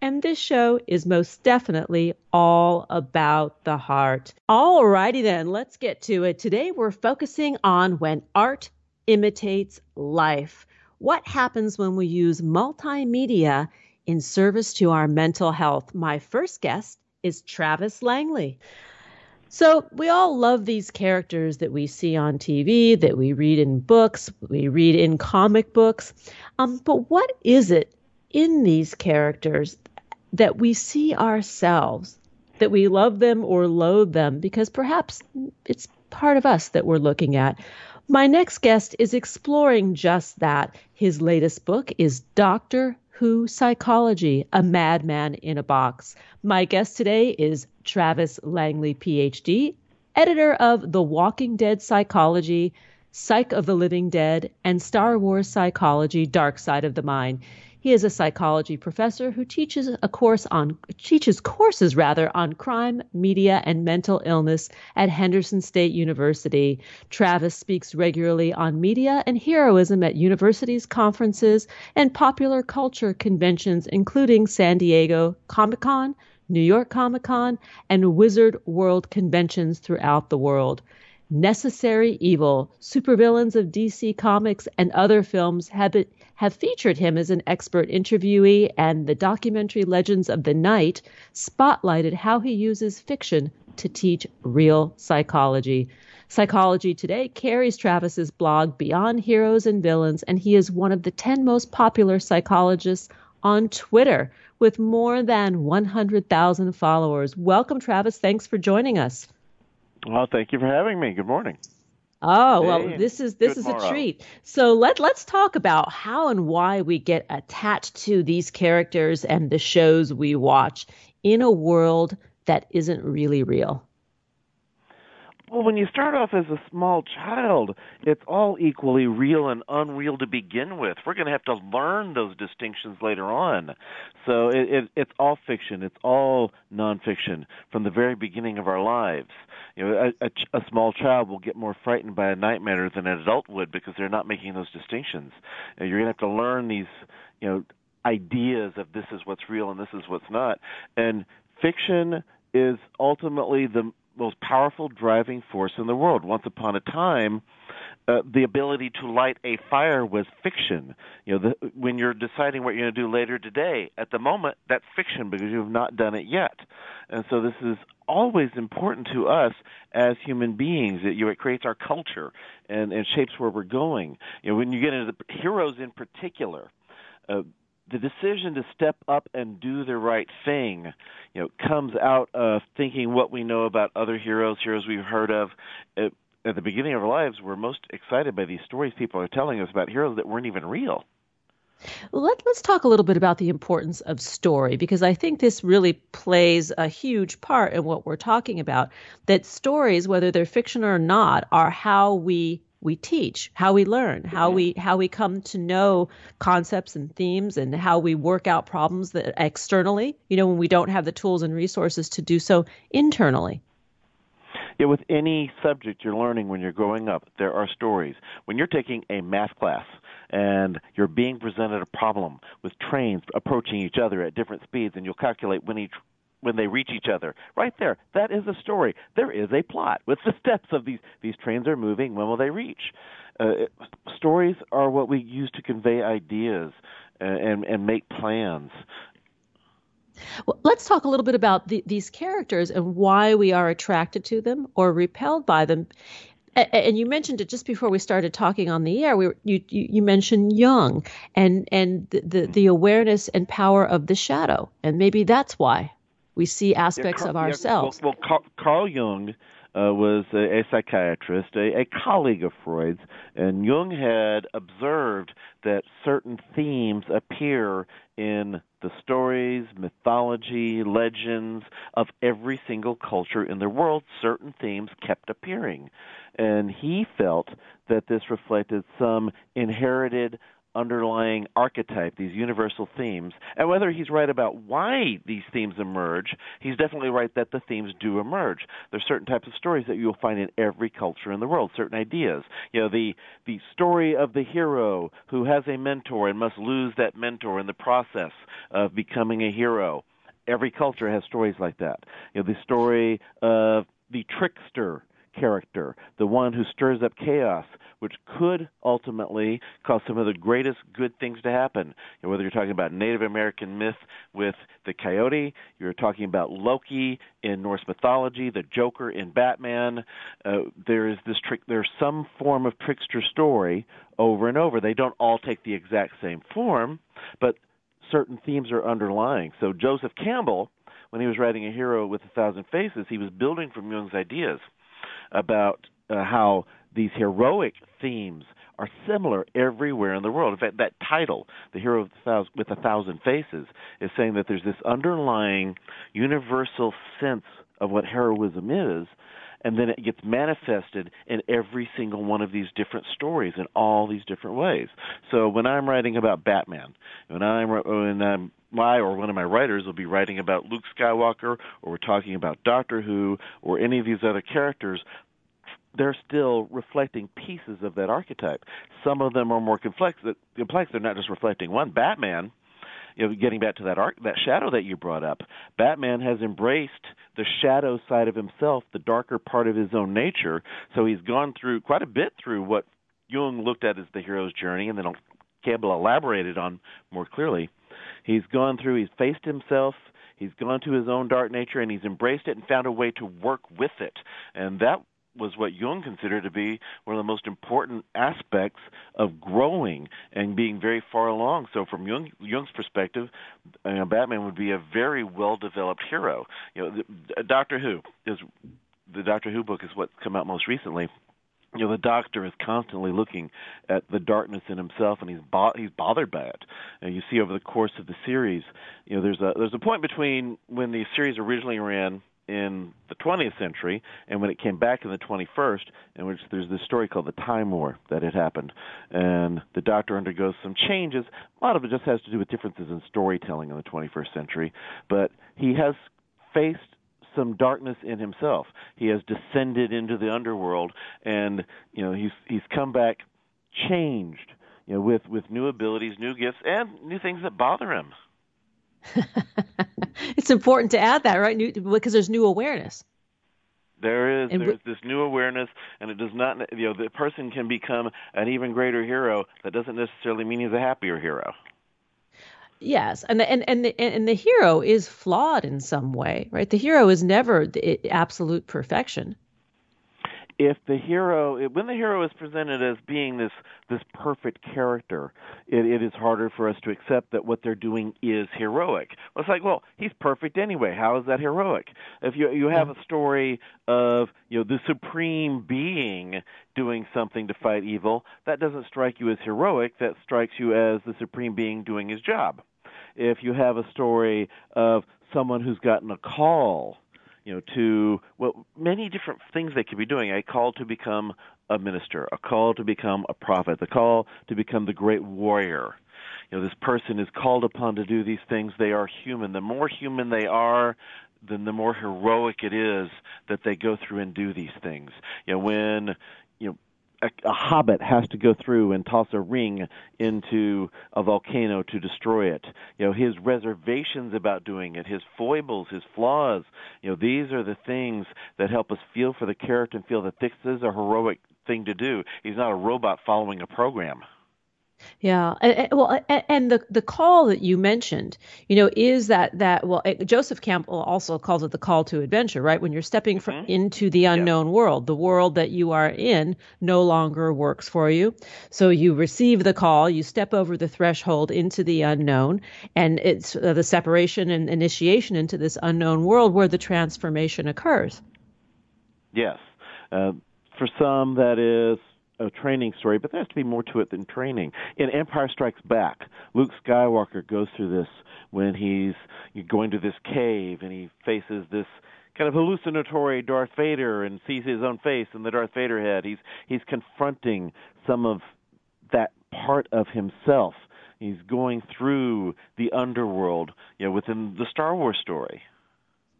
and this show is most definitely all about the heart. Alrighty then, let's get to it. Today we're focusing on when art imitates life. What happens when we use multimedia in service to our mental health? My first guest is Travis Langley. So, we all love these characters that we see on TV, that we read in books, we read in comic books. Um, but what is it in these characters that we see ourselves, that we love them or loathe them because perhaps it's part of us that we're looking at? My next guest is exploring just that. His latest book is Doctor Who Psychology, A Madman in a Box. My guest today is Travis Langley, PhD, editor of The Walking Dead Psychology, Psych of the Living Dead, and Star Wars Psychology, Dark Side of the Mind. He is a psychology professor who teaches a course on teaches courses rather on crime, media, and mental illness at Henderson State University. Travis speaks regularly on media and heroism at universities, conferences, and popular culture conventions, including San Diego Comic Con, New York Comic Con, and Wizard World conventions throughout the world. Necessary Evil, supervillains of DC Comics, and other films have, been, have featured him as an expert interviewee, and the documentary Legends of the Knight spotlighted how he uses fiction to teach real psychology. Psychology Today carries Travis's blog Beyond Heroes and Villains, and he is one of the 10 most popular psychologists on Twitter with more than 100,000 followers. Welcome, Travis. Thanks for joining us. Well, thank you for having me. Good morning. Oh well, this is this is a treat. So let let's talk about how and why we get attached to these characters and the shows we watch in a world that isn't really real. Well, when you start off as a small child, it's all equally real and unreal to begin with. We're going to have to learn those distinctions later on. So it, it, it's all fiction. It's all nonfiction from the very beginning of our lives. You know, a, a, a small child will get more frightened by a nightmare than an adult would because they're not making those distinctions. You're going to have to learn these, you know, ideas of this is what's real and this is what's not. And fiction is ultimately the most powerful driving force in the world. Once upon a time, uh, the ability to light a fire was fiction. You know, the, when you're deciding what you're going to do later today, at the moment, that's fiction because you have not done it yet. And so this is always important to us as human beings. It, you know, it creates our culture and, and shapes where we're going. You know, when you get into the heroes in particular, uh, the decision to step up and do the right thing, you know, comes out of thinking what we know about other heroes, heroes we've heard of. At, at the beginning of our lives, we're most excited by these stories people are telling us about heroes that weren't even real. Let, us talk a little bit about the importance of story because I think this really plays a huge part in what we're talking about. That stories, whether they're fiction or not, are how we we teach, how we learn, how we how we come to know concepts and themes, and how we work out problems that externally. You know, when we don't have the tools and resources to do so internally. Yeah, with any subject you're learning when you're growing up, there are stories. When you're taking a math class and you're being presented a problem with trains approaching each other at different speeds, and you'll calculate when each when they reach each other. Right there, that is a story. There is a plot with the steps of these these trains are moving. When will they reach? Uh, stories are what we use to convey ideas and and, and make plans. Well, let's talk a little bit about the, these characters and why we are attracted to them or repelled by them. And you mentioned it just before we started talking on the air. We were, you, you, you mentioned Jung and and the, the, the awareness and power of the shadow, and maybe that's why we see aspects yeah, Carl, of ourselves. Yeah, well, well, Carl Jung uh, was a, a psychiatrist, a, a colleague of Freud's, and Jung had observed that certain themes appear in the stories, mythology, legends of every single culture in the world. Certain themes kept appearing. And he felt that this reflected some inherited underlying archetype, these universal themes. And whether he's right about why these themes emerge, he's definitely right that the themes do emerge. There's certain types of stories that you'll find in every culture in the world, certain ideas. You know, the the story of the hero who has a mentor and must lose that mentor in the process of becoming a hero. Every culture has stories like that. You know, the story of the trickster character, the one who stirs up chaos, which could ultimately cause some of the greatest good things to happen. Know, whether you're talking about Native American myth with the coyote, you're talking about Loki in Norse mythology, the Joker in Batman. Uh, there is this trick. There's some form of trickster story over and over. They don't all take the exact same form, but certain themes are underlying. So Joseph Campbell, when he was writing A Hero with a Thousand Faces, he was building from Jung's ideas about uh, how these heroic themes are similar everywhere in the world. In fact, that title, "The Hero with a Thousand Faces," is saying that there's this underlying universal sense of what heroism is, and then it gets manifested in every single one of these different stories in all these different ways. So when I'm writing about Batman, when I'm when I'm my or one of my writers will be writing about Luke Skywalker, or we're talking about Doctor Who, or any of these other characters, they're still reflecting pieces of that archetype. Some of them are more complex. Complex. They're not just reflecting one. Batman, you know, getting back to that arc, that shadow that you brought up. Batman has embraced the shadow side of himself, the darker part of his own nature. So he's gone through quite a bit through what Jung looked at as the hero's journey, and then Campbell elaborated on more clearly. He's gone through. He's faced himself. He's gone to his own dark nature and he's embraced it and found a way to work with it. And that was what Jung considered to be one of the most important aspects of growing and being very far along. So, from Jung, Jung's perspective, uh, Batman would be a very well-developed hero. You know, the, Doctor Who is the Doctor Who book is what's come out most recently. You know, the Doctor is constantly looking at the darkness in himself, and he's bo- he's bothered by it. And you see over the course of the series, you know, there's a there's a point between when the series originally ran in the 20th century and when it came back in the 21st in which there's this story called the time war that had happened. And the doctor undergoes some changes. A lot of it just has to do with differences in storytelling in the 21st century. But he has faced some darkness in himself. He has descended into the underworld and you know he's he's come back changed you know with with new abilities new gifts and new things that bother him it's important to add that, right? New, because there's new awareness. There is and there's this new awareness, and it does not. You know, the person can become an even greater hero. That doesn't necessarily mean he's a happier hero. Yes, and the, and and the, and the hero is flawed in some way, right? The hero is never the absolute perfection. If the hero when the hero is presented as being this this perfect character it, it is harder for us to accept that what they're doing is heroic. Well, it's like well he's perfect anyway. How is that heroic? If you you have a story of you know the supreme being doing something to fight evil that doesn't strike you as heroic. That strikes you as the supreme being doing his job. If you have a story of someone who's gotten a call you know, to well, many different things they could be doing. A call to become a minister, a call to become a prophet, the call to become the great warrior. You know, this person is called upon to do these things. They are human. The more human they are, then the more heroic it is that they go through and do these things. You know, when a, a hobbit has to go through and toss a ring into a volcano to destroy it. You know, his reservations about doing it, his foibles, his flaws, you know, these are the things that help us feel for the character and feel that this is a heroic thing to do. He's not a robot following a program. Yeah, and, well, and the the call that you mentioned, you know, is that that well, Joseph Campbell also calls it the call to adventure, right? When you're stepping from, mm-hmm. into the unknown world, the world that you are in no longer works for you. So you receive the call, you step over the threshold into the unknown, and it's uh, the separation and initiation into this unknown world where the transformation occurs. Yes, uh, for some that is a training story, but there has to be more to it than training. In Empire Strikes Back, Luke Skywalker goes through this when he's going to this cave and he faces this kind of hallucinatory Darth Vader and sees his own face in the Darth Vader head. He's he's confronting some of that part of himself. He's going through the underworld, you know, within the Star Wars story.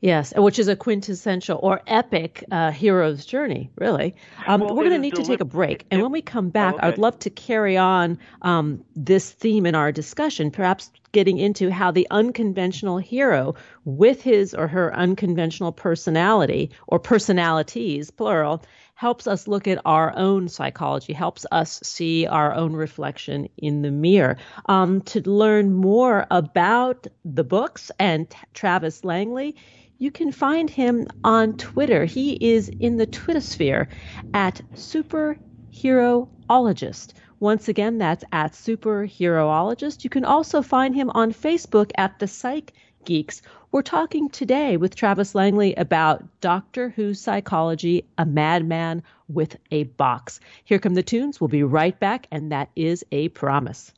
Yes, which is a quintessential or epic uh, hero's journey, really. Um, well, we're going to need to take a break. And when we come back, okay. I'd love to carry on um, this theme in our discussion, perhaps getting into how the unconventional hero, with his or her unconventional personality or personalities, plural, helps us look at our own psychology, helps us see our own reflection in the mirror. Um, to learn more about the books and Travis Langley, you can find him on Twitter. He is in the Twittersphere at Superherologist. Once again, that's at Superherologist. You can also find him on Facebook at The Psych Geeks. We're talking today with Travis Langley about Doctor Who psychology, a madman with a box. Here come the tunes. We'll be right back, and that is a promise.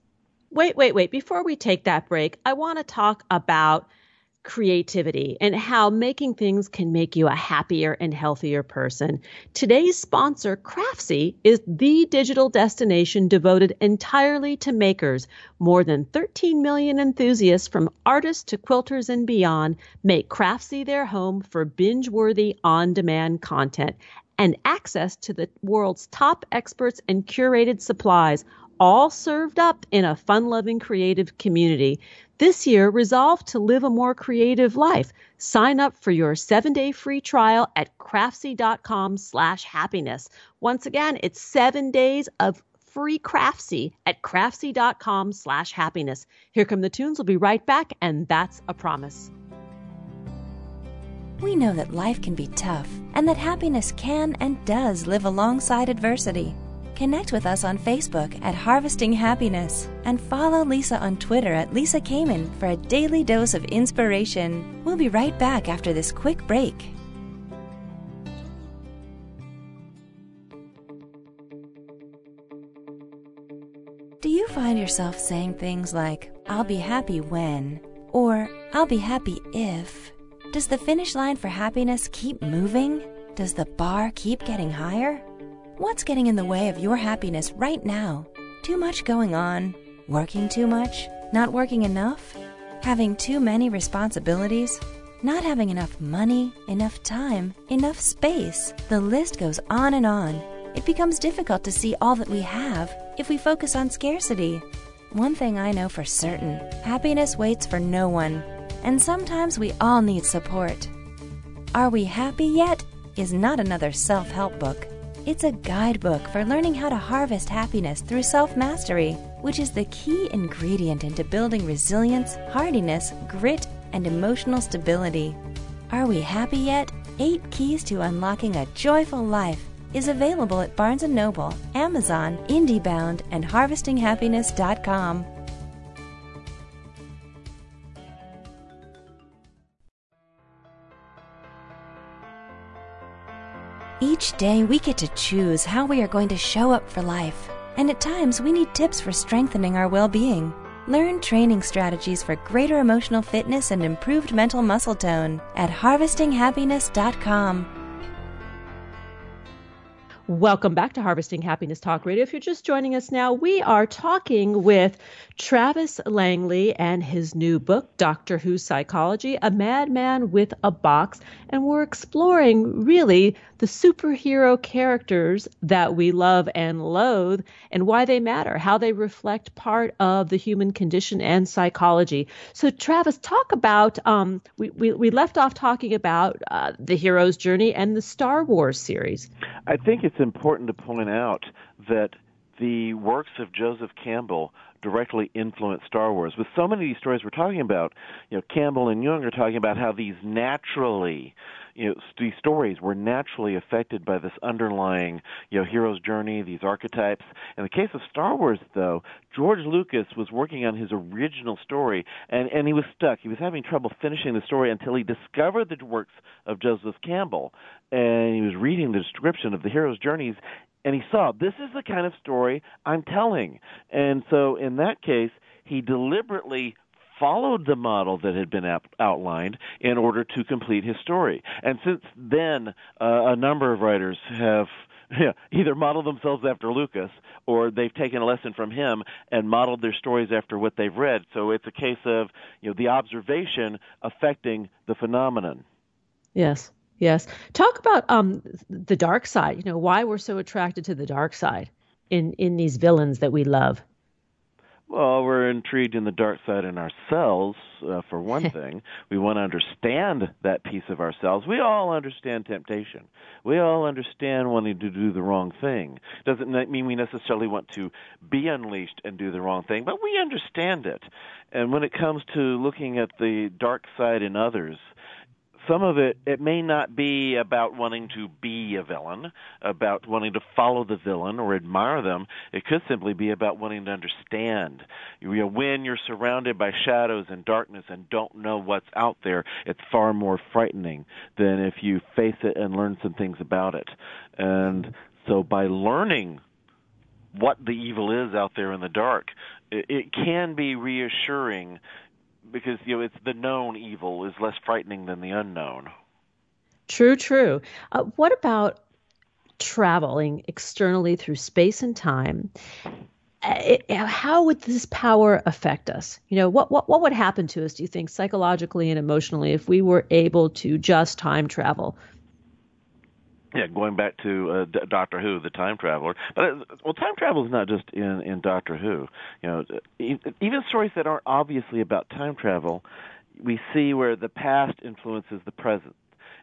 Wait, wait, wait. Before we take that break, I want to talk about creativity and how making things can make you a happier and healthier person. Today's sponsor, Craftsy, is the digital destination devoted entirely to makers. More than 13 million enthusiasts from artists to quilters and beyond make Craftsy their home for binge-worthy on-demand content and access to the world's top experts and curated supplies all served up in a fun loving creative community. This year, resolve to live a more creative life. Sign up for your seven day free trial at craftsy.com slash happiness. Once again, it's seven days of free Craftsy at craftsy.com slash happiness. Here come the tunes. We'll be right back, and that's a promise. We know that life can be tough and that happiness can and does live alongside adversity. Connect with us on Facebook at Harvesting Happiness and follow Lisa on Twitter at Lisa Kamen for a daily dose of inspiration. We'll be right back after this quick break. Do you find yourself saying things like, I'll be happy when, or I'll be happy if? Does the finish line for happiness keep moving? Does the bar keep getting higher? What's getting in the way of your happiness right now? Too much going on? Working too much? Not working enough? Having too many responsibilities? Not having enough money, enough time, enough space? The list goes on and on. It becomes difficult to see all that we have if we focus on scarcity. One thing I know for certain happiness waits for no one, and sometimes we all need support. Are We Happy Yet? is not another self help book. It's a guidebook for learning how to harvest happiness through self mastery, which is the key ingredient into building resilience, hardiness, grit, and emotional stability. Are we happy yet? Eight keys to unlocking a joyful life is available at Barnes & Noble, Amazon, IndieBound, and HarvestingHappiness.com. Each day we get to choose how we are going to show up for life, and at times we need tips for strengthening our well being. Learn training strategies for greater emotional fitness and improved mental muscle tone at harvestinghappiness.com. Welcome back to Harvesting Happiness Talk Radio. If you're just joining us now, we are talking with Travis Langley and his new book, Doctor Who Psychology A Madman with a Box. And we're exploring really the superhero characters that we love and loathe and why they matter, how they reflect part of the human condition and psychology. So, Travis, talk about um, we, we, we left off talking about uh, the hero's journey and the Star Wars series. I think it's important to point out that the works of Joseph Campbell directly influenced Star Wars. With so many of these stories we're talking about, you know, Campbell and Jung are talking about how these naturally you know these stories were naturally affected by this underlying you know hero's journey these archetypes in the case of star wars though george lucas was working on his original story and and he was stuck he was having trouble finishing the story until he discovered the works of joseph campbell and he was reading the description of the hero's journeys and he saw this is the kind of story i'm telling and so in that case he deliberately followed the model that had been ap- outlined in order to complete his story. And since then, uh, a number of writers have yeah, either modeled themselves after Lucas or they've taken a lesson from him and modeled their stories after what they've read. So it's a case of you know the observation affecting the phenomenon. Yes. Yes. Talk about um the dark side, you know, why we're so attracted to the dark side in in these villains that we love. Well, we're intrigued in the dark side in ourselves, uh, for one thing. we want to understand that piece of ourselves. We all understand temptation. We all understand wanting to do the wrong thing. Doesn't mean we necessarily want to be unleashed and do the wrong thing, but we understand it. And when it comes to looking at the dark side in others, some of it it may not be about wanting to be a villain, about wanting to follow the villain or admire them. It could simply be about wanting to understand. You know, when you're surrounded by shadows and darkness and don't know what's out there, it's far more frightening than if you face it and learn some things about it. And so by learning what the evil is out there in the dark, it, it can be reassuring because you know it's the known evil is less frightening than the unknown. True, true. Uh, what about traveling externally through space and time? Uh, it, how would this power affect us? You know, what, what what would happen to us? Do you think psychologically and emotionally if we were able to just time travel? Yeah, going back to uh, D- Doctor Who, the time traveler. But uh, well, time travel is not just in in Doctor Who. You know, even stories that aren't obviously about time travel, we see where the past influences the present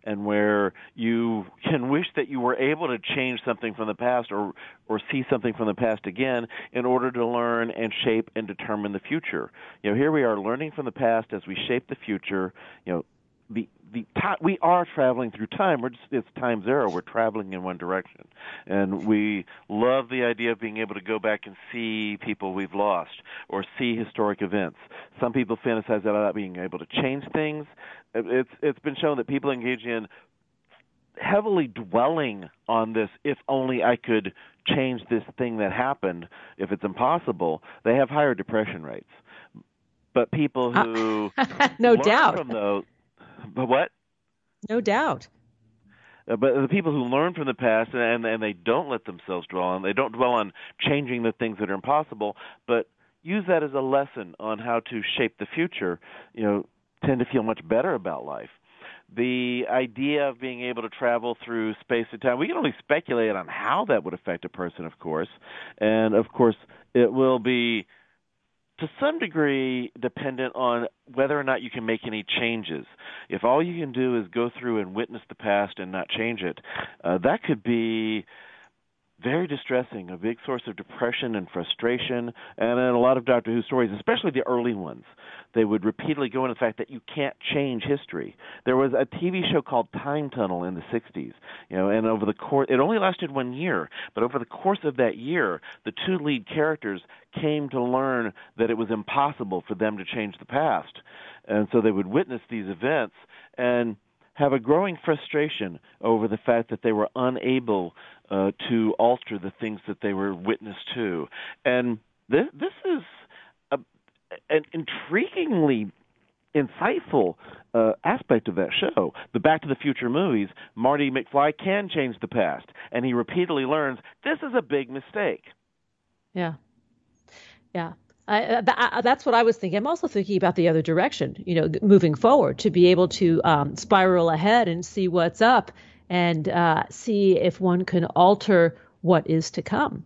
and where you can wish that you were able to change something from the past or or see something from the past again in order to learn and shape and determine the future. You know, here we are learning from the past as we shape the future. You know, the the time, we are traveling through time. We're just it's time zero. We're traveling in one direction, and we love the idea of being able to go back and see people we've lost or see historic events. Some people fantasize about being able to change things. It's it's been shown that people engage in heavily dwelling on this if only I could change this thing that happened if it's impossible they have higher depression rates but people uh, who uh, no doubt from those but what? No doubt. Uh, but the people who learn from the past and and they don't let themselves dwell on they don't dwell on changing the things that are impossible, but use that as a lesson on how to shape the future. You know, tend to feel much better about life. The idea of being able to travel through space and time, we can only speculate on how that would affect a person, of course, and of course it will be to some degree dependent on whether or not you can make any changes. If all you can do is go through and witness the past and not change it, uh, that could be very distressing, a big source of depression and frustration. And in a lot of Doctor Who stories, especially the early ones, they would repeatedly go into the fact that you can't change history. There was a TV show called Time Tunnel in the 60s, you know, and over the course, it only lasted one year, but over the course of that year, the two lead characters came to learn that it was impossible for them to change the past. And so they would witness these events and have a growing frustration over the fact that they were unable uh, to alter the things that they were witness to. And this, this is an intriguingly insightful uh, aspect of that show. The Back to the Future movies, Marty McFly can change the past, and he repeatedly learns this is a big mistake. Yeah. Yeah. I, I, that's what I was thinking. I'm also thinking about the other direction, you know, moving forward to be able to um, spiral ahead and see what's up and uh, see if one can alter what is to come.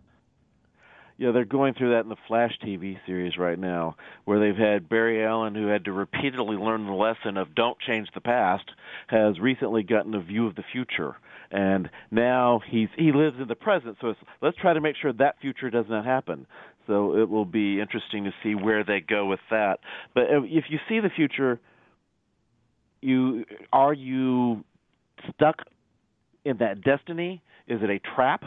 Yeah, they're going through that in the Flash TV series right now, where they've had Barry Allen, who had to repeatedly learn the lesson of don't change the past, has recently gotten a view of the future, and now he's he lives in the present. So let's try to make sure that future does not happen. So it will be interesting to see where they go with that. But uh, if you see the future, you are you stuck in that destiny? Is it a trap,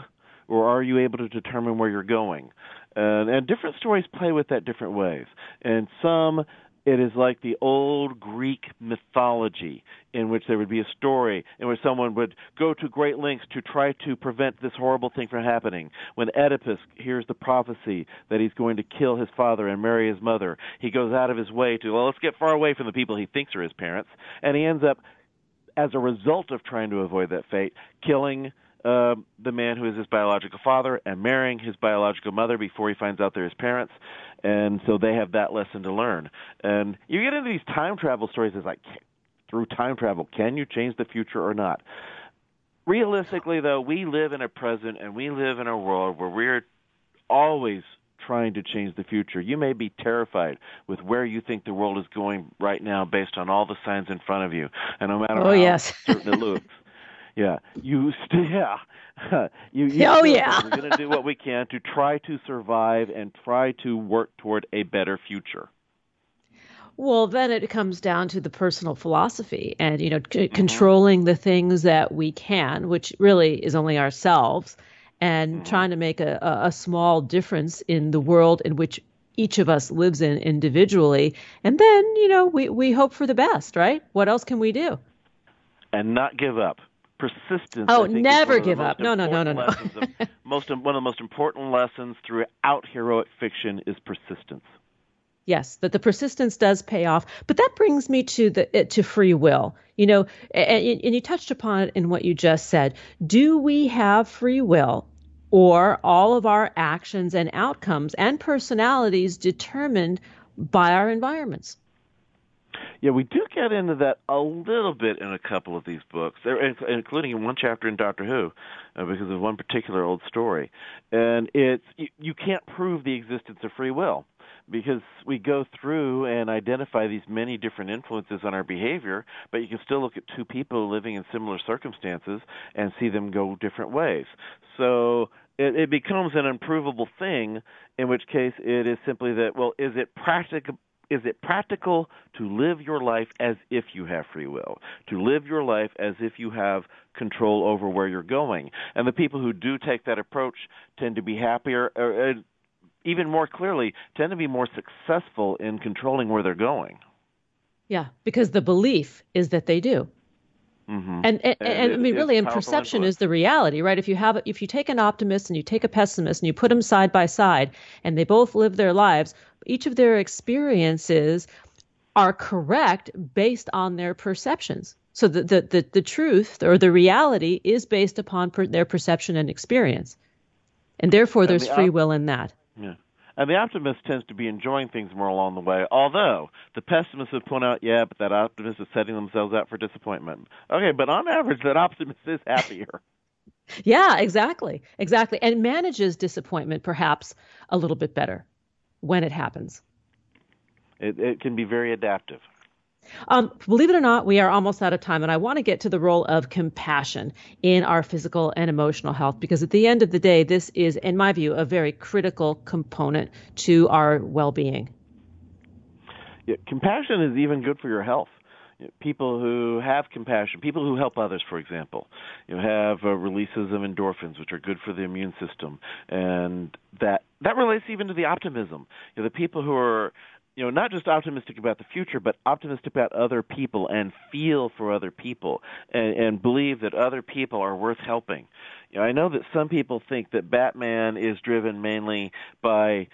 or are you able to determine where you're going? And, and different stories play with that different ways. And some it is like the old Greek mythology in which there would be a story in which someone would go to great lengths to try to prevent this horrible thing from happening. When Oedipus hears the prophecy that he's going to kill his father and marry his mother, he goes out of his way to, well, let's get far away from the people he thinks are his parents. And he ends up, as a result of trying to avoid that fate, killing uh, the man who is his biological father and marrying his biological mother before he finds out they're his parents and so they have that lesson to learn. And you get into these time travel stories it's like through time travel, can you change the future or not? Realistically, though, we live in a present and we live in a world where we're always trying to change the future. You may be terrified with where you think the world is going right now based on all the signs in front of you. And no matter oh, how yes. certain it looks, yeah, you st- yeah, you, you oh yeah. we're going to do what we can to try to survive and try to work toward a better future. Well, then it comes down to the personal philosophy and you know c- mm-hmm. controlling the things that we can, which really is only ourselves, and mm-hmm. trying to make a, a small difference in the world in which each of us lives in individually. And then you know we we hope for the best, right? What else can we do? And not give up persistence. Oh, never give up. No, no, no, no, no. most one of the most important lessons throughout heroic fiction is persistence. Yes, that the persistence does pay off, but that brings me to the eh, to free will. You know, and, and you touched upon it in what you just said. Do we have free will, or all of our actions and outcomes and personalities determined by our environments? Yeah, we do get into that a little bit in a couple of these books, including in one chapter in Doctor Who, uh, because of one particular old story. And it's you, you can't prove the existence of free will because we go through and identify these many different influences on our behavior, but you can still look at two people living in similar circumstances and see them go different ways. So it, it becomes an unprovable thing, in which case it is simply that, well, is it practical? Is it practical to live your life as if you have free will, to live your life as if you have control over where you're going? And the people who do take that approach tend to be happier, or, uh, even more clearly, tend to be more successful in controlling where they're going. Yeah, because the belief is that they do. Mm-hmm. And, and, and, and I mean, really, and perception influence. is the reality, right? If you have, if you take an optimist and you take a pessimist and you put them side by side, and they both live their lives, each of their experiences are correct based on their perceptions. So the the the, the truth or the reality is based upon per, their perception and experience, and therefore there's the, free will in that. Yeah. And the optimist tends to be enjoying things more along the way, although the pessimist would point out, yeah, but that optimist is setting themselves up for disappointment. Okay, but on average, that optimist is happier. yeah, exactly. Exactly. And manages disappointment perhaps a little bit better when it happens. It, it can be very adaptive. Um, believe it or not, we are almost out of time, and I want to get to the role of compassion in our physical and emotional health because at the end of the day, this is, in my view, a very critical component to our well being. Yeah, compassion is even good for your health. You know, people who have compassion, people who help others, for example, you know, have uh, releases of endorphins, which are good for the immune system, and that that relates even to the optimism. You know, the people who are you know, not just optimistic about the future, but optimistic about other people and feel for other people and, and believe that other people are worth helping. You know, I know that some people think that Batman is driven mainly by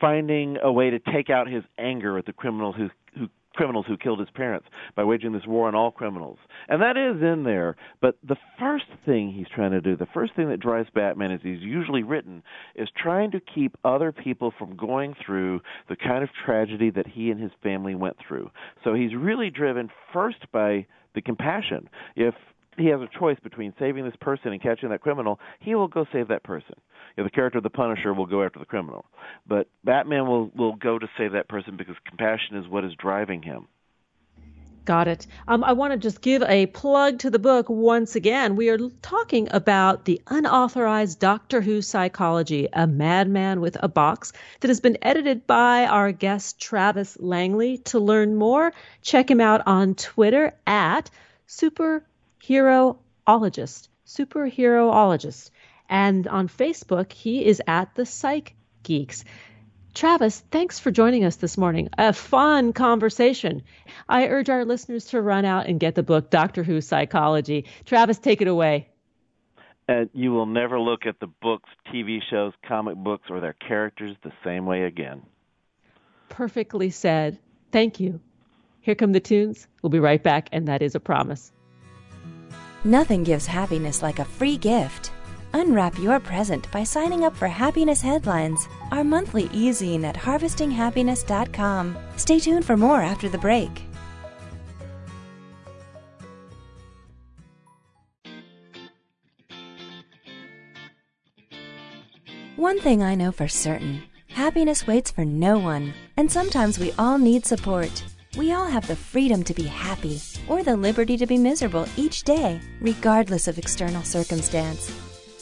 finding a way to take out his anger at the criminals who who criminals who killed his parents by waging this war on all criminals. And that is in there. But the first thing he's trying to do, the first thing that drives Batman as he's usually written, is trying to keep other people from going through the kind of tragedy that he and his family went through. So he's really driven first by the compassion. If he has a choice between saving this person and catching that criminal, he will go save that person. You know, the character of the Punisher will go after the criminal, but Batman will will go to save that person because compassion is what is driving him. Got it. Um, I want to just give a plug to the book once again. We are talking about the unauthorized Doctor Who psychology, a madman with a box, that has been edited by our guest Travis Langley. To learn more, check him out on Twitter at super heroologist, superherologist. And on Facebook, he is at the Psych Geeks. Travis, thanks for joining us this morning. A fun conversation. I urge our listeners to run out and get the book, Doctor Who Psychology. Travis, take it away. And you will never look at the books, TV shows, comic books, or their characters the same way again. Perfectly said. Thank you. Here come the tunes. We'll be right back, and that is a promise. Nothing gives happiness like a free gift. Unwrap your present by signing up for Happiness Headlines, our monthly e-zine at harvestinghappiness.com. Stay tuned for more after the break. One thing I know for certain happiness waits for no one, and sometimes we all need support. We all have the freedom to be happy or the liberty to be miserable each day, regardless of external circumstance.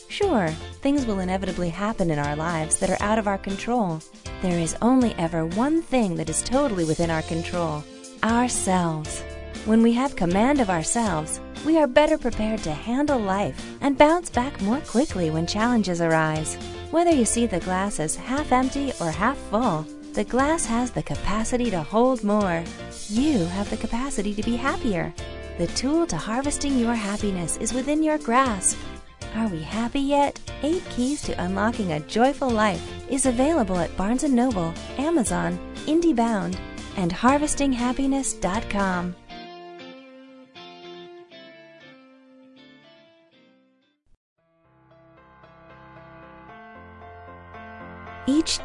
Sure, things will inevitably happen in our lives that are out of our control. There is only ever one thing that is totally within our control ourselves. When we have command of ourselves, we are better prepared to handle life and bounce back more quickly when challenges arise. Whether you see the glass as half empty or half full, the glass has the capacity to hold more. You have the capacity to be happier. The tool to harvesting your happiness is within your grasp. Are we happy yet? Eight Keys to Unlocking a Joyful Life is available at Barnes & Noble, Amazon, IndieBound, and HarvestingHappiness.com.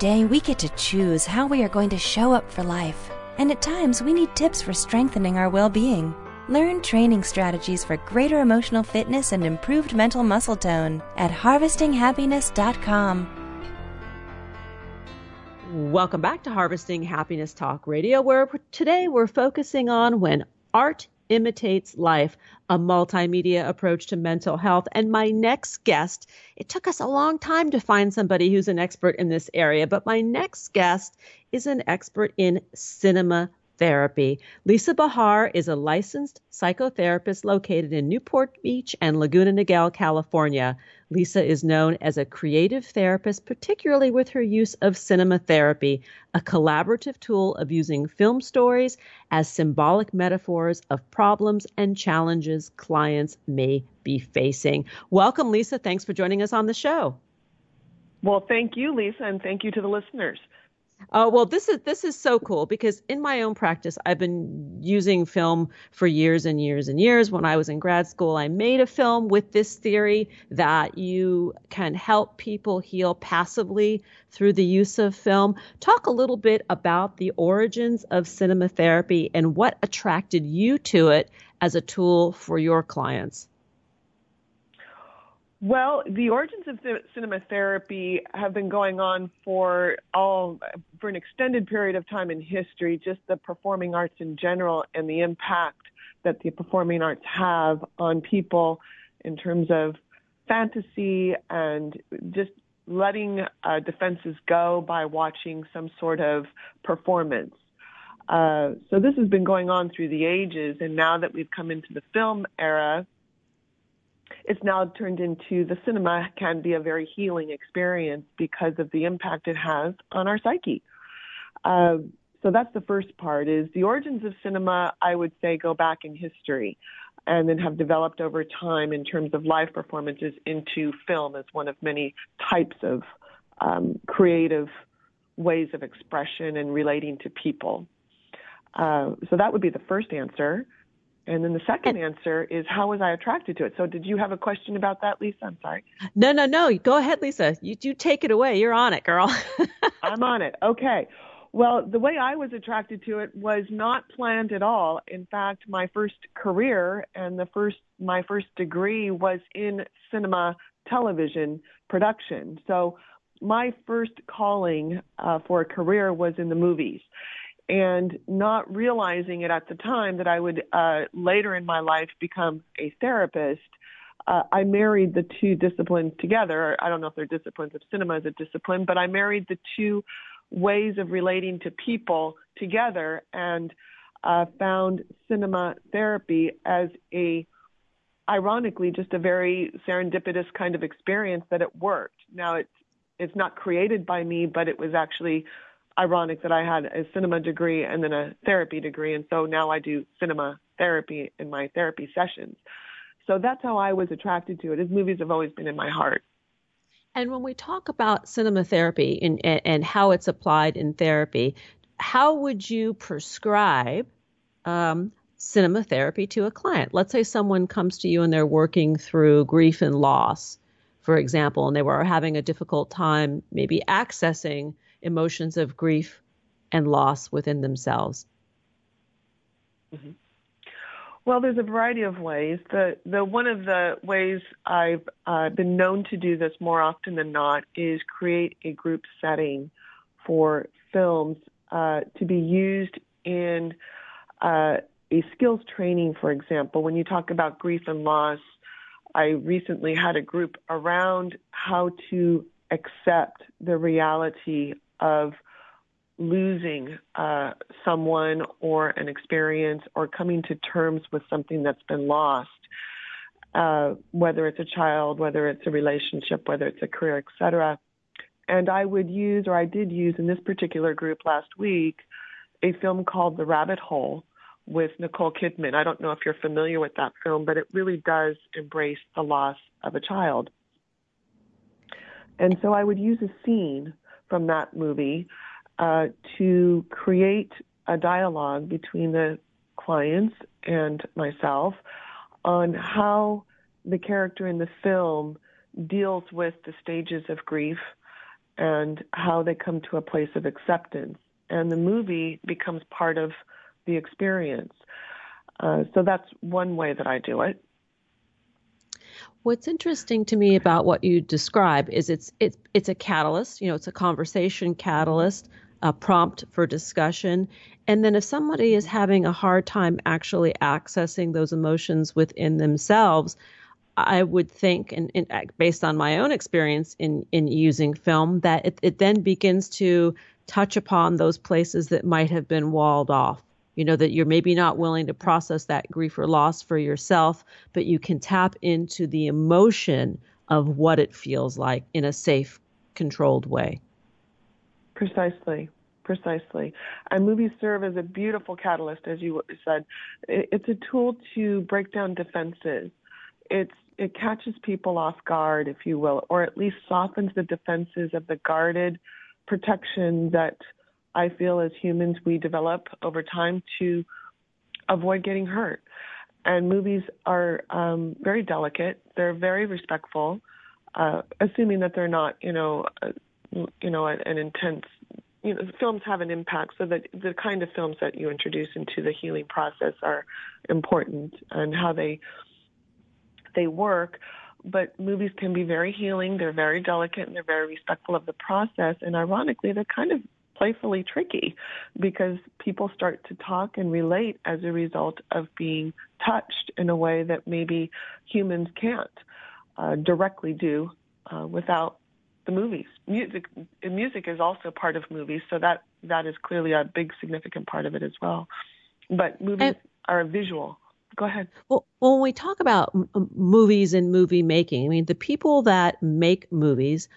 Each day we get to choose how we are going to show up for life, and at times we need tips for strengthening our well being. Learn training strategies for greater emotional fitness and improved mental muscle tone at harvestinghappiness.com. Welcome back to Harvesting Happiness Talk Radio, where today we're focusing on when art imitates life, a multimedia approach to mental health. And my next guest, it took us a long time to find somebody who's an expert in this area, but my next guest is an expert in cinema therapy. Lisa Bahar is a licensed psychotherapist located in Newport Beach and Laguna Niguel, California. Lisa is known as a creative therapist, particularly with her use of cinema therapy, a collaborative tool of using film stories as symbolic metaphors of problems and challenges clients may be facing. Welcome, Lisa. Thanks for joining us on the show. Well, thank you, Lisa, and thank you to the listeners. Oh well, this is this is so cool because in my own practice, I've been using film for years and years and years. When I was in grad school, I made a film with this theory that you can help people heal passively through the use of film. Talk a little bit about the origins of cinema therapy and what attracted you to it as a tool for your clients. Well, the origins of cinema therapy have been going on for all for an extended period of time in history. Just the performing arts in general and the impact that the performing arts have on people in terms of fantasy and just letting uh, defenses go by watching some sort of performance. Uh, so this has been going on through the ages, and now that we've come into the film era, it's now turned into the cinema can be a very healing experience because of the impact it has on our psyche. Uh, so that's the first part is the origins of cinema, I would say, go back in history and then have developed over time in terms of live performances into film as one of many types of um, creative ways of expression and relating to people. Uh, so that would be the first answer. And then the second answer is how was I attracted to it? So did you have a question about that, Lisa? I'm sorry. No, no, no. Go ahead, Lisa. You, you take it away. You're on it, girl. I'm on it. Okay. Well, the way I was attracted to it was not planned at all. In fact, my first career and the first my first degree was in cinema television production. So my first calling uh, for a career was in the movies and not realizing it at the time that I would uh, later in my life become a therapist. Uh, I married the two disciplines together. I don't know if they're disciplines, if cinema is a discipline, but I married the two ways of relating to people together and uh, found cinema therapy as a ironically just a very serendipitous kind of experience that it worked now it's it's not created by me but it was actually ironic that i had a cinema degree and then a therapy degree and so now i do cinema therapy in my therapy sessions. So that's how i was attracted to it. His movies have always been in my heart. And when we talk about cinema therapy and, and, and how it's applied in therapy, how would you prescribe um, cinema therapy to a client? Let's say someone comes to you and they're working through grief and loss, for example, and they were having a difficult time maybe accessing emotions of grief and loss within themselves. Mm-hmm. Well, there's a variety of ways. The the one of the ways I've uh, been known to do this more often than not is create a group setting for films uh, to be used in uh, a skills training. For example, when you talk about grief and loss, I recently had a group around how to accept the reality of losing uh, someone or an experience or coming to terms with something that's been lost, uh, whether it's a child, whether it's a relationship, whether it's a career, etc. And I would use, or I did use in this particular group last week, a film called The Rabbit Hole with Nicole Kidman. I don't know if you're familiar with that film, but it really does embrace the loss of a child. And so I would use a scene from that movie uh, to create a dialogue between the clients and myself on how the character in the film deals with the stages of grief and how they come to a place of acceptance. And the movie becomes part of the experience. Uh, so that's one way that I do it. What's interesting to me about what you describe is it's it's it's a catalyst. You know, it's a conversation catalyst a prompt for discussion. And then if somebody is having a hard time actually accessing those emotions within themselves, I would think, and, and, uh, based on my own experience in, in using film, that it, it then begins to touch upon those places that might have been walled off. You know, that you're maybe not willing to process that grief or loss for yourself, but you can tap into the emotion of what it feels like in a safe, controlled way. Precisely. Precisely. And movies serve as a beautiful catalyst, as you said. It's a tool to break down defenses. It's it catches people off guard, if you will, or at least softens the defenses of the guarded protection that I feel as humans we develop over time to avoid getting hurt. And movies are um, very delicate. They're very respectful, uh, assuming that they're not, you know, uh, you know, an intense you know, films have an impact. So that the kind of films that you introduce into the healing process are important and how they they work. but movies can be very healing. They're very delicate and they're very respectful of the process. And ironically, they're kind of playfully tricky because people start to talk and relate as a result of being touched in a way that maybe humans can't uh, directly do uh, without the movies. Music, music is also part of movies, so that that is clearly a big significant part of it as well. But movies and, are visual. Go ahead. Well, when we talk about m- movies and movie making, I mean the people that make movies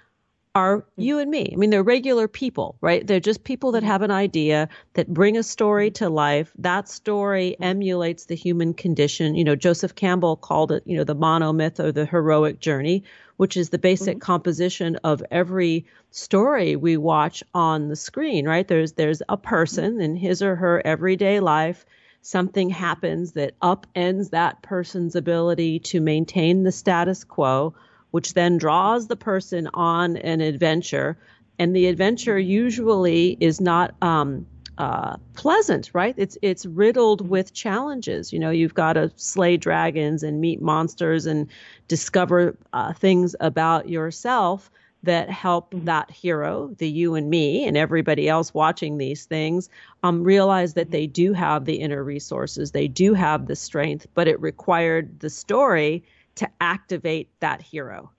are mm-hmm. you and me. I mean, they're regular people, right? They're just people that mm-hmm. have an idea that bring a story to life. That story mm-hmm. emulates the human condition. You know, Joseph Campbell called it, you know, the monomyth or the heroic journey, which is the basic mm-hmm. composition of every story we watch on the screen, right? There's there's a person in his or her everyday life. Something happens that upends that person's ability to maintain the status quo which then draws the person on an adventure. And the adventure usually is not um, uh, pleasant, right? It's it's riddled with challenges. You know, you've got to slay dragons and meet monsters and discover uh, things about yourself that help that hero, the you and me, and everybody else watching these things, um, realize that they do have the inner resources, they do have the strength, but it required the story to activate that hero.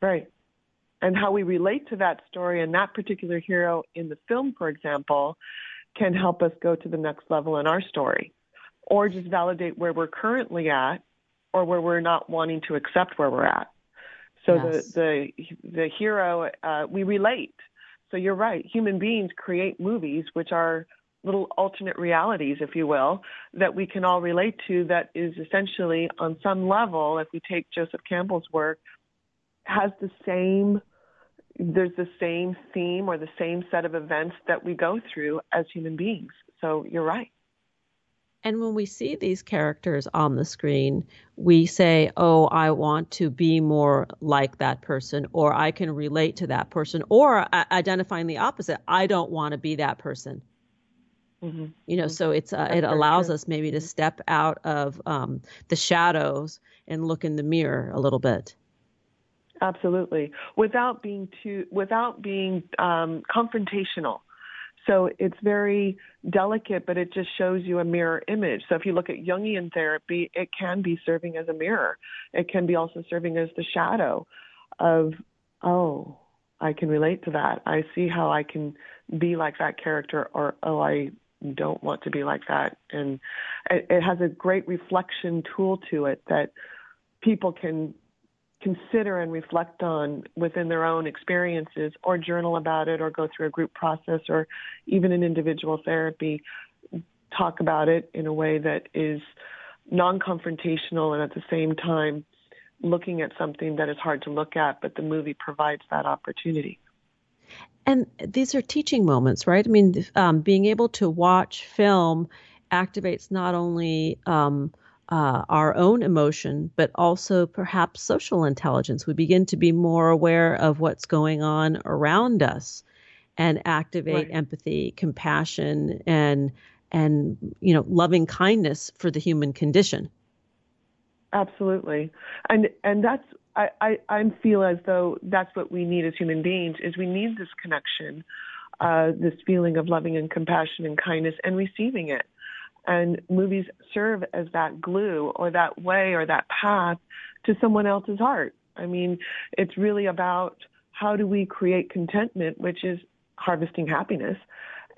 Right. And how we relate to that story and that particular hero in the film, for example, can help us go to the next level in our story or just validate where we're currently at or where we're not wanting to accept where we're at. So yes. the, the, the hero, uh, we relate. So you're right. Human beings create movies, which are little alternate realities, if you will, that we can all relate to that is essentially on some level, if we take Joseph Campbell's work, has the same there's the same theme or the same set of events that we go through as human beings. So you're right. And when we see these characters on the screen, we say, Oh, I want to be more like that person, or I can relate to that person, or uh, identifying the opposite, I don't want to be that person. Mm-hmm. You know, so it's uh, it allows true. us maybe to mm-hmm. step out of um, the shadows and look in the mirror a little bit. Absolutely, without being too, without being um, confrontational. So it's very delicate, but it just shows you a mirror image. So if you look at Jungian therapy, it can be serving as a mirror. It can be also serving as the shadow of, oh, I can relate to that. I see how I can be like that character, or oh, I don't want to be like that. And it, it has a great reflection tool to it that people can consider and reflect on within their own experiences or journal about it or go through a group process or even an individual therapy talk about it in a way that is non-confrontational and at the same time looking at something that is hard to look at but the movie provides that opportunity and these are teaching moments, right? I mean, um, being able to watch film activates not only um, uh, our own emotion, but also perhaps social intelligence. We begin to be more aware of what's going on around us and activate right. empathy, compassion, and and you know loving kindness for the human condition. Absolutely, and and that's I, I, I feel as though that's what we need as human beings is we need this connection, uh, this feeling of loving and compassion and kindness and receiving it. And movies serve as that glue or that way or that path to someone else's heart. I mean, it's really about how do we create contentment, which is harvesting happiness,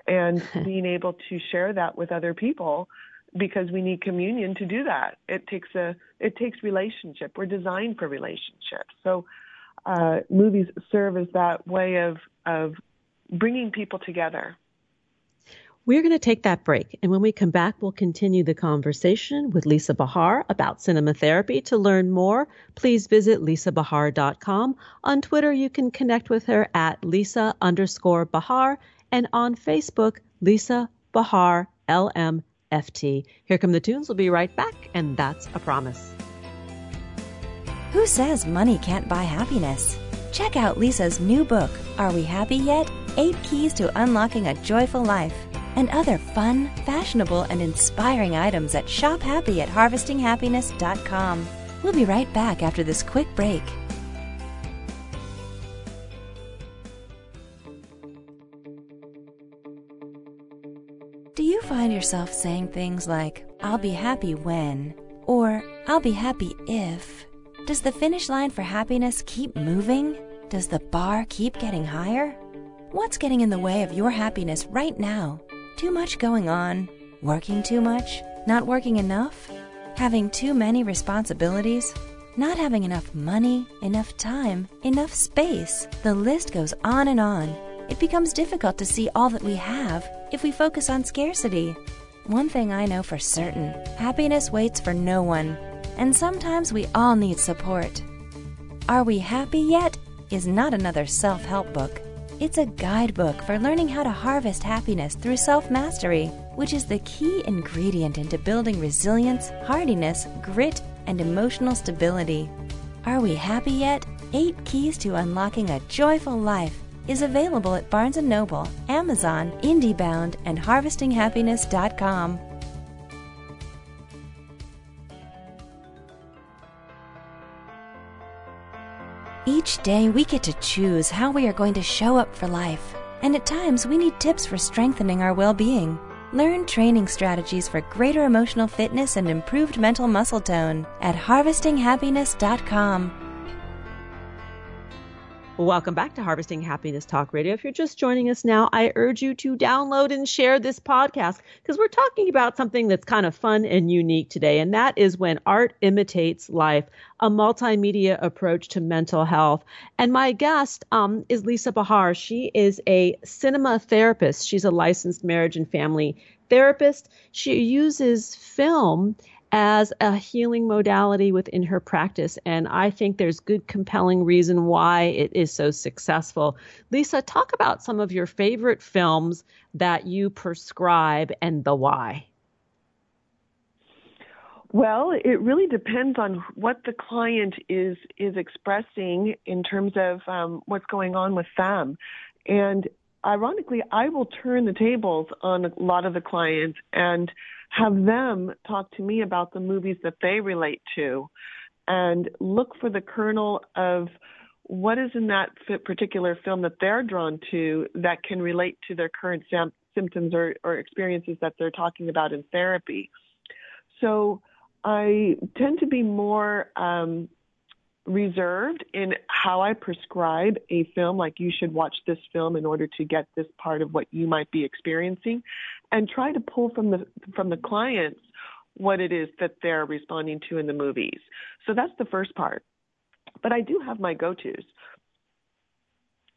and being able to share that with other people because we need communion to do that. It takes a it takes relationship. We're designed for relationships. So uh, movies serve as that way of of bringing people together. We're going to take that break, and when we come back, we'll continue the conversation with Lisa Bahar about cinema therapy. To learn more, please visit lisabahar.com. On Twitter, you can connect with her at Lisa underscore Bahar, and on Facebook, Lisa Bahar LM FT. Here come the tunes. We'll be right back, and that's a promise. Who says money can't buy happiness? Check out Lisa's new book, Are We Happy Yet? Eight Keys to Unlocking a Joyful Life, and other fun, fashionable, and inspiring items at Shop Happy at HarvestingHappiness.com. We'll be right back after this quick break. Find yourself saying things like, I'll be happy when, or I'll be happy if? Does the finish line for happiness keep moving? Does the bar keep getting higher? What's getting in the way of your happiness right now? Too much going on? Working too much? Not working enough? Having too many responsibilities? Not having enough money, enough time, enough space? The list goes on and on. It becomes difficult to see all that we have if we focus on scarcity. One thing I know for certain happiness waits for no one, and sometimes we all need support. Are We Happy Yet? is not another self help book. It's a guidebook for learning how to harvest happiness through self mastery, which is the key ingredient into building resilience, hardiness, grit, and emotional stability. Are we happy yet? Eight Keys to Unlocking a Joyful Life is available at Barnes & Noble, Amazon, IndieBound, and HarvestingHappiness.com. Each day we get to choose how we are going to show up for life, and at times we need tips for strengthening our well being. Learn training strategies for greater emotional fitness and improved mental muscle tone at harvestinghappiness.com. Welcome back to Harvesting Happiness Talk Radio. If you're just joining us now, I urge you to download and share this podcast because we're talking about something that's kind of fun and unique today, and that is when art imitates life, a multimedia approach to mental health. And my guest um, is Lisa Bahar. She is a cinema therapist. She's a licensed marriage and family therapist. She uses film as a healing modality within her practice. And I think there's good, compelling reason why it is so successful. Lisa, talk about some of your favorite films that you prescribe and the why. Well, it really depends on what the client is is expressing in terms of um, what's going on with them, and ironically, I will turn the tables on a lot of the clients and have them talk to me about the movies that they relate to and look for the kernel of what is in that particular film that they're drawn to that can relate to their current sam- symptoms or, or experiences that they're talking about in therapy. So I tend to be more um, reserved in how I prescribe a film, like you should watch this film in order to get this part of what you might be experiencing, and try to pull from the from the clients what it is that they're responding to in the movies. So that's the first part. But I do have my go-tos.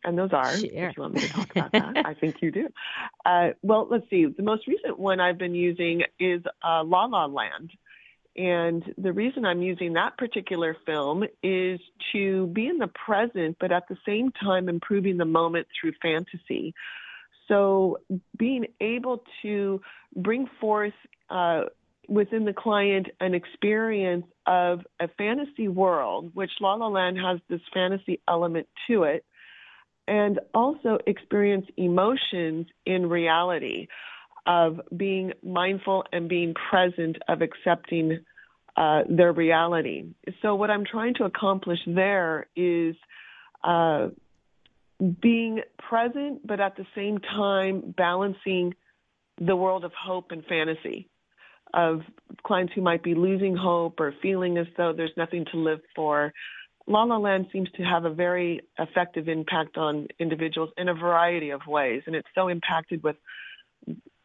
And those are, sure. if you want me to talk about that, I think you do. Uh, well, let's see. The most recent one I've been using is uh, La La Land. And the reason I'm using that particular film is to be in the present, but at the same time improving the moment through fantasy. So being able to bring forth uh, within the client an experience of a fantasy world, which La La Land has this fantasy element to it, and also experience emotions in reality of being mindful and being present of accepting uh, their reality. So what I'm trying to accomplish there is uh, being present, but at the same time balancing the world of hope and fantasy of clients who might be losing hope or feeling as though there's nothing to live for. La La Land seems to have a very effective impact on individuals in a variety of ways, and it's so impacted with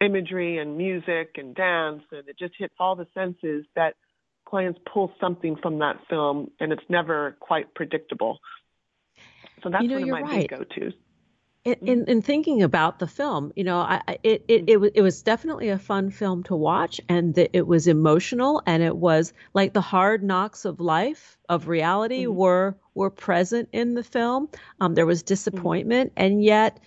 imagery and music and dance, and it just hits all the senses that clients pull something from that film, and it's never quite predictable. So that's you know, one of my right. big go-tos. In, in, in, thinking about the film, you know, I, it, it, it, was, it was definitely a fun film to watch and the, it was emotional and it was like the hard knocks of life, of reality mm-hmm. were, were present in the film. Um, there was mm-hmm. disappointment mm-hmm. and yet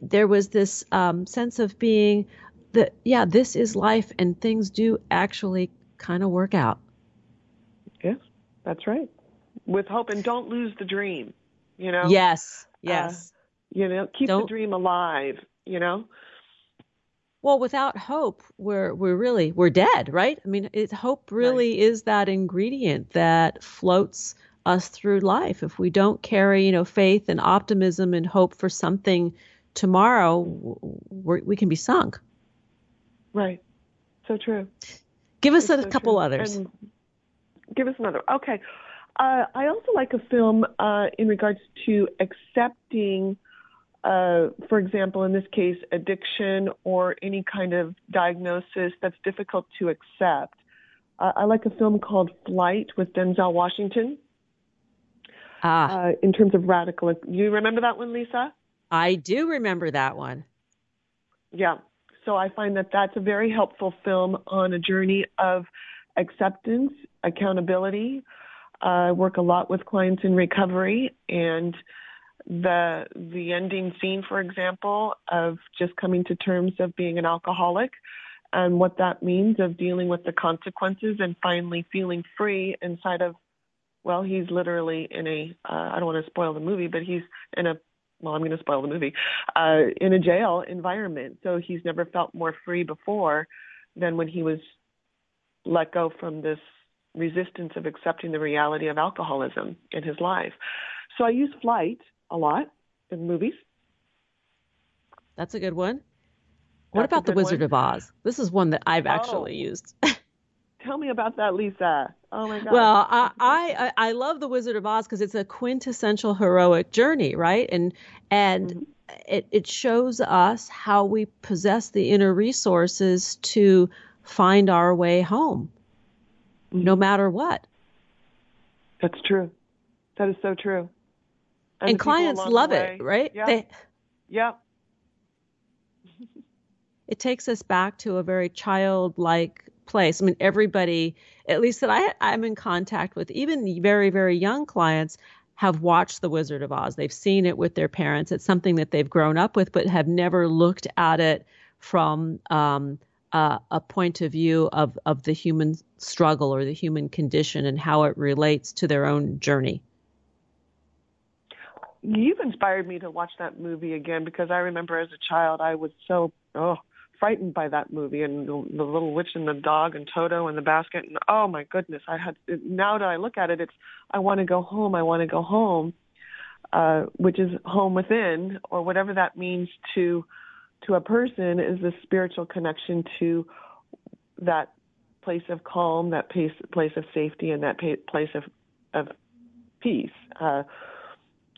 there was this um, sense of being that, yeah, this is life and things do actually kind of work out. Yes, that's right. With hope and don't lose the dream, you know? Yes, yes. Uh, you know, keep don't, the dream alive, you know? Well, without hope, we're we're really we're dead, right? I mean, it, hope really right. is that ingredient that floats us through life. If we don't carry, you know, faith and optimism and hope for something tomorrow, we can be sunk. Right. So true. Give us it's a so couple true. others. And give us another. Okay. Uh, I also like a film uh, in regards to accepting uh, for example, in this case, addiction or any kind of diagnosis that's difficult to accept. Uh, I like a film called Flight with Denzel Washington. Ah. Uh, in terms of radical, you remember that one, Lisa? I do remember that one. Yeah. So I find that that's a very helpful film on a journey of acceptance, accountability. I work a lot with clients in recovery and the the ending scene, for example, of just coming to terms of being an alcoholic and what that means of dealing with the consequences and finally feeling free inside of well, he's literally in a uh, I don't want to spoil the movie, but he's in a well, I'm going to spoil the movie, uh, in a jail environment. So he's never felt more free before than when he was let go from this resistance of accepting the reality of alcoholism in his life. So I use flight a lot in movies. That's a good one. What That's about The Wizard one. of Oz? This is one that I've actually oh. used. Tell me about that, Lisa. Oh my God. Well, I I, I love The Wizard of Oz because it's a quintessential heroic journey, right? And and mm-hmm. it it shows us how we possess the inner resources to find our way home, mm-hmm. no matter what. That's true. That is so true and, and clients love it, right? Yeah. They, yep. it takes us back to a very childlike place. I mean, everybody, at least that I I'm in contact with, even very very young clients, have watched The Wizard of Oz. They've seen it with their parents. It's something that they've grown up with, but have never looked at it from um, uh, a point of view of of the human struggle or the human condition and how it relates to their own journey you've inspired me to watch that movie again because I remember as a child I was so oh frightened by that movie and the, the little witch and the dog and Toto and the basket and oh my goodness I had now that I look at it it's I want to go home I want to go home uh which is home within or whatever that means to to a person is the spiritual connection to that place of calm that place place of safety and that place of of peace uh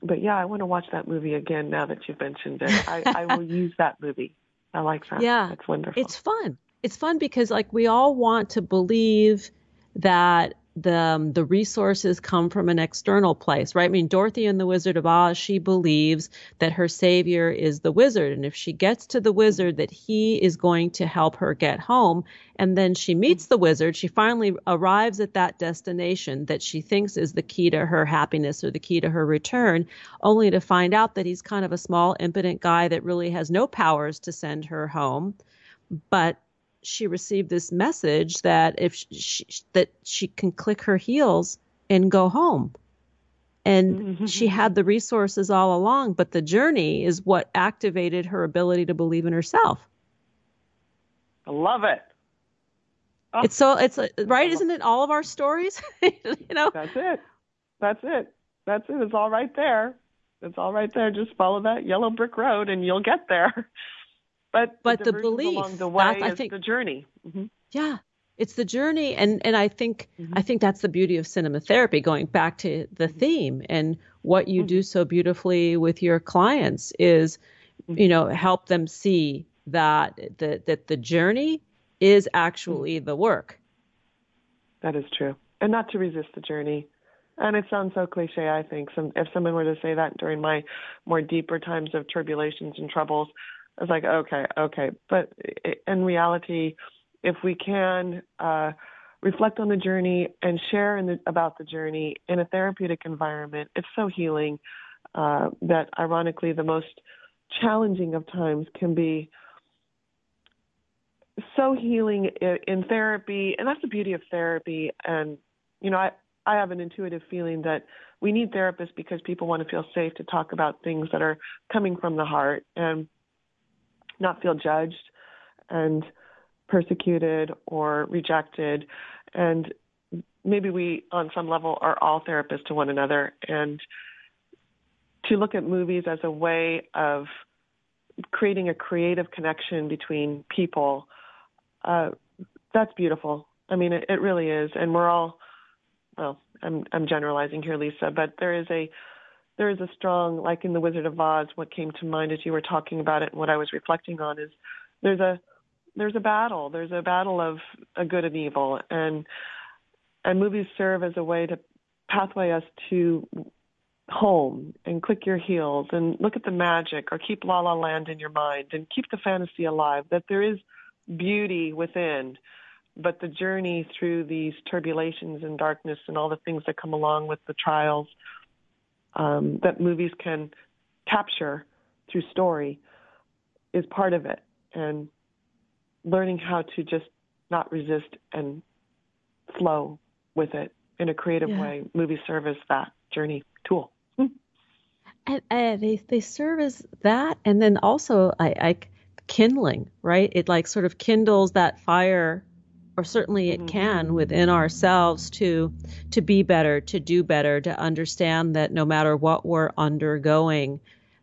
but yeah, I want to watch that movie again now that you've mentioned it. I, I will use that movie. I like that. Yeah, it's wonderful. It's fun. It's fun because like we all want to believe that the um, the resources come from an external place, right? I mean, Dorothy in the Wizard of Oz, she believes that her savior is the wizard, and if she gets to the wizard, that he is going to help her get home. And then she meets the wizard. She finally arrives at that destination that she thinks is the key to her happiness or the key to her return, only to find out that he's kind of a small, impotent guy that really has no powers to send her home. But she received this message that if she, that she can click her heels and go home. And mm-hmm. she had the resources all along, but the journey is what activated her ability to believe in herself. I love it. Oh. It's so it's right, isn't it? All of our stories, you know. That's it. That's it. That's it. It's all right there. It's all right there. Just follow that yellow brick road, and you'll get there. But but the, the belief along the way I think, the journey. Mm-hmm. Yeah, it's the journey, and and I think mm-hmm. I think that's the beauty of cinema therapy. Going back to the mm-hmm. theme and what you do mm-hmm. so beautifully with your clients is, mm-hmm. you know, help them see that that that the journey is actually the work. That is true, and not to resist the journey. And it sounds so cliche, I think. Some, if someone were to say that during my more deeper times of tribulations and troubles, I was like, okay, okay. But in reality, if we can uh, reflect on the journey and share the, about the journey in a therapeutic environment, it's so healing uh, that ironically the most challenging of times can be so healing in therapy. And that's the beauty of therapy. And, you know, I, I have an intuitive feeling that we need therapists because people want to feel safe to talk about things that are coming from the heart. And not feel judged and persecuted or rejected. And maybe we, on some level, are all therapists to one another. And to look at movies as a way of creating a creative connection between people, uh, that's beautiful. I mean, it, it really is. And we're all, well, I'm, I'm generalizing here, Lisa, but there is a there is a strong, like in The Wizard of Oz, what came to mind as you were talking about it and what I was reflecting on is there's a there's a battle. There's a battle of a good and evil, and and movies serve as a way to pathway us to home and click your heels and look at the magic or keep La La Land in your mind and keep the fantasy alive that there is beauty within but the journey through these turbulations and darkness and all the things that come along with the trials um, that movies can capture through story is part of it and learning how to just not resist and flow with it in a creative yeah. way. Movies serve as that journey tool. And, and, they they serve as that, and then also I, I kindling, right? It like sort of kindles that fire, or certainly it mm-hmm. can within ourselves to to be better, to do better, to understand that no matter what we're undergoing,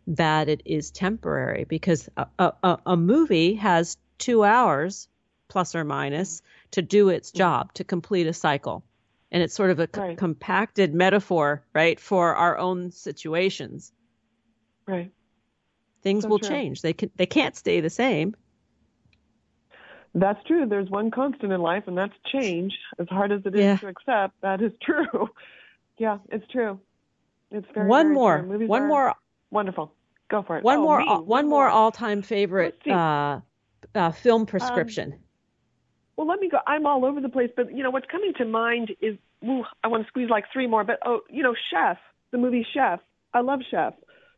that it is temporary. Because a, a, a movie has two hours plus or minus to do its mm-hmm. job to complete a cycle and it's sort of a right. compacted metaphor, right, for our own situations. Right. Things so will true. change. They can they can't stay the same. That's true. There's one constant in life, and that's change. As hard as it is yeah. to accept, that is true. yeah, it's true. It's very one very more. True. one more. Wonderful. Go for it. One oh, more. Me. one, one more all-time favorite uh, uh, film prescription. Um, well, let me go. I'm all over the place, but you know what's coming to mind is ooh, I want to squeeze like three more. But oh, you know, Chef, the movie Chef. I love Chef.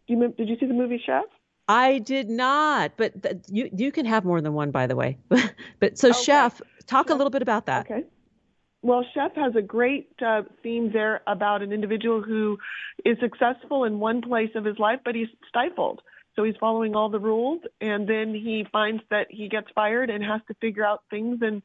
Do you did you see the movie Chef? I did not, but th- you you can have more than one, by the way. but so okay. Chef, talk Chef. a little bit about that. Okay. Well, Chef has a great uh, theme there about an individual who is successful in one place of his life, but he's stifled. So he's following all the rules, and then he finds that he gets fired and has to figure out things and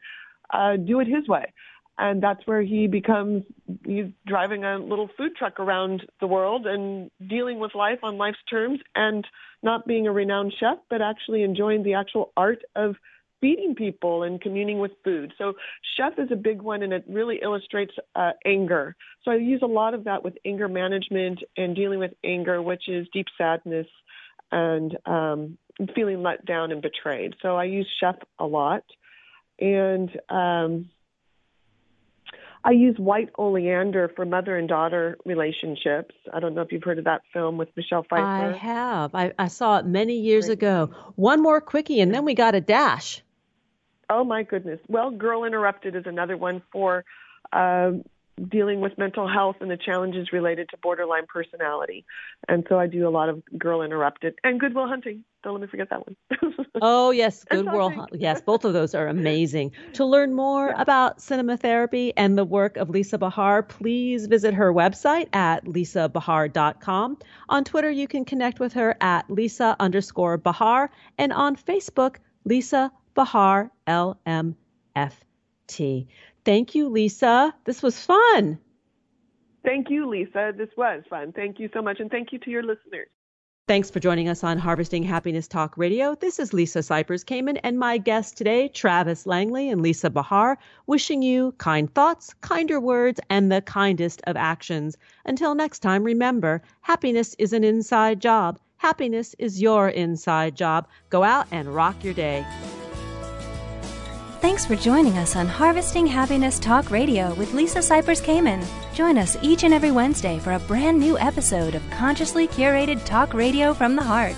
uh, do it his way. And that's where he becomes, he's driving a little food truck around the world and dealing with life on life's terms and not being a renowned chef, but actually enjoying the actual art of feeding people and communing with food. So chef is a big one and it really illustrates uh, anger. So I use a lot of that with anger management and dealing with anger, which is deep sadness and um, feeling let down and betrayed. So I use chef a lot, and um, I use white oleander for mother and daughter relationships. I don't know if you've heard of that film with Michelle Pfeiffer. I have. I, I saw it many years Great. ago. One more quickie, and then we got a dash. Oh my goodness! Well, Girl Interrupted is another one for um, dealing with mental health and the challenges related to borderline personality. And so I do a lot of Girl Interrupted and Good Will Hunting. Don't let me forget that one. oh, yes, Good Will. Yes, both of those are amazing. To learn more about cinema therapy and the work of Lisa Bahar, please visit her website at lisabahar.com. On Twitter, you can connect with her at Lisa underscore Bahar and on Facebook, Lisa Bahar LMFT. Thank you, Lisa. This was fun. Thank you, Lisa. This was fun. Thank you so much. And thank you to your listeners. Thanks for joining us on Harvesting Happiness Talk Radio. This is Lisa Cypers Kamen and my guests today, Travis Langley and Lisa Bahar, wishing you kind thoughts, kinder words, and the kindest of actions. Until next time, remember happiness is an inside job. Happiness is your inside job. Go out and rock your day. Thanks for joining us on Harvesting Happiness Talk Radio with Lisa Cypers Kamen. Join us each and every Wednesday for a brand new episode of consciously curated talk radio from the heart.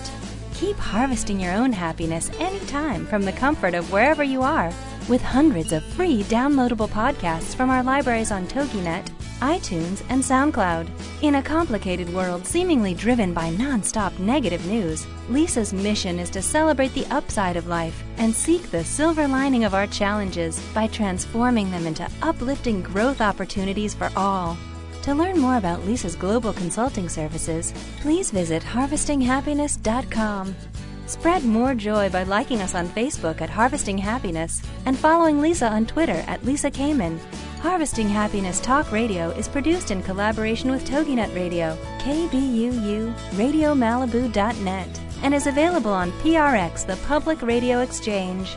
Keep harvesting your own happiness anytime from the comfort of wherever you are with hundreds of free downloadable podcasts from our libraries on TogiNet, iTunes, and SoundCloud. In a complicated world seemingly driven by nonstop negative news, Lisa's mission is to celebrate the upside of life and seek the silver lining of our challenges by transforming them into uplifting growth opportunities for all. To learn more about Lisa's global consulting services, please visit harvestinghappiness.com. Spread more joy by liking us on Facebook at Harvesting Happiness and following Lisa on Twitter at Lisa Kamen. Harvesting Happiness Talk Radio is produced in collaboration with TogiNet Radio, KBUU, RadioMalibu.net, and is available on PRX, the Public Radio Exchange.